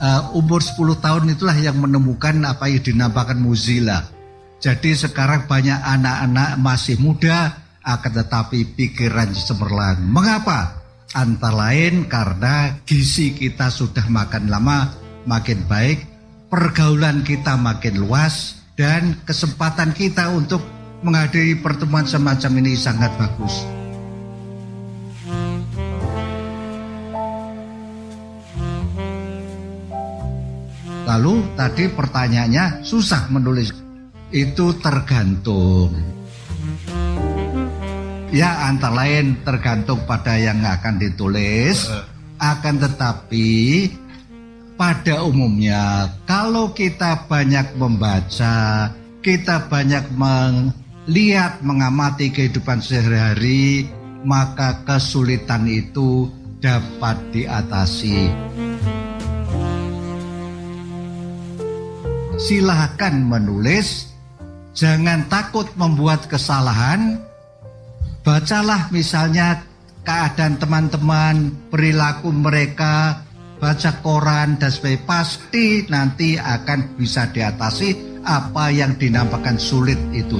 uh, umur 10 tahun itulah yang menemukan apa yang dinamakan Mozilla. Jadi sekarang banyak anak-anak masih muda akan tetapi pikiran cemerlang. Mengapa? Antara lain karena gizi kita sudah makan lama makin baik, pergaulan kita makin luas dan kesempatan kita untuk menghadiri pertemuan semacam ini sangat bagus. Lalu tadi pertanyaannya susah menulis. Itu tergantung. Ya antara lain tergantung pada yang akan ditulis. Akan tetapi pada umumnya kalau kita banyak membaca, kita banyak melihat, mengamati kehidupan sehari-hari, maka kesulitan itu dapat diatasi. Silahkan menulis, jangan takut membuat kesalahan. Bacalah misalnya keadaan teman-teman, perilaku mereka, baca koran dan sebagainya, pasti nanti akan bisa diatasi apa yang dinampakkan sulit itu.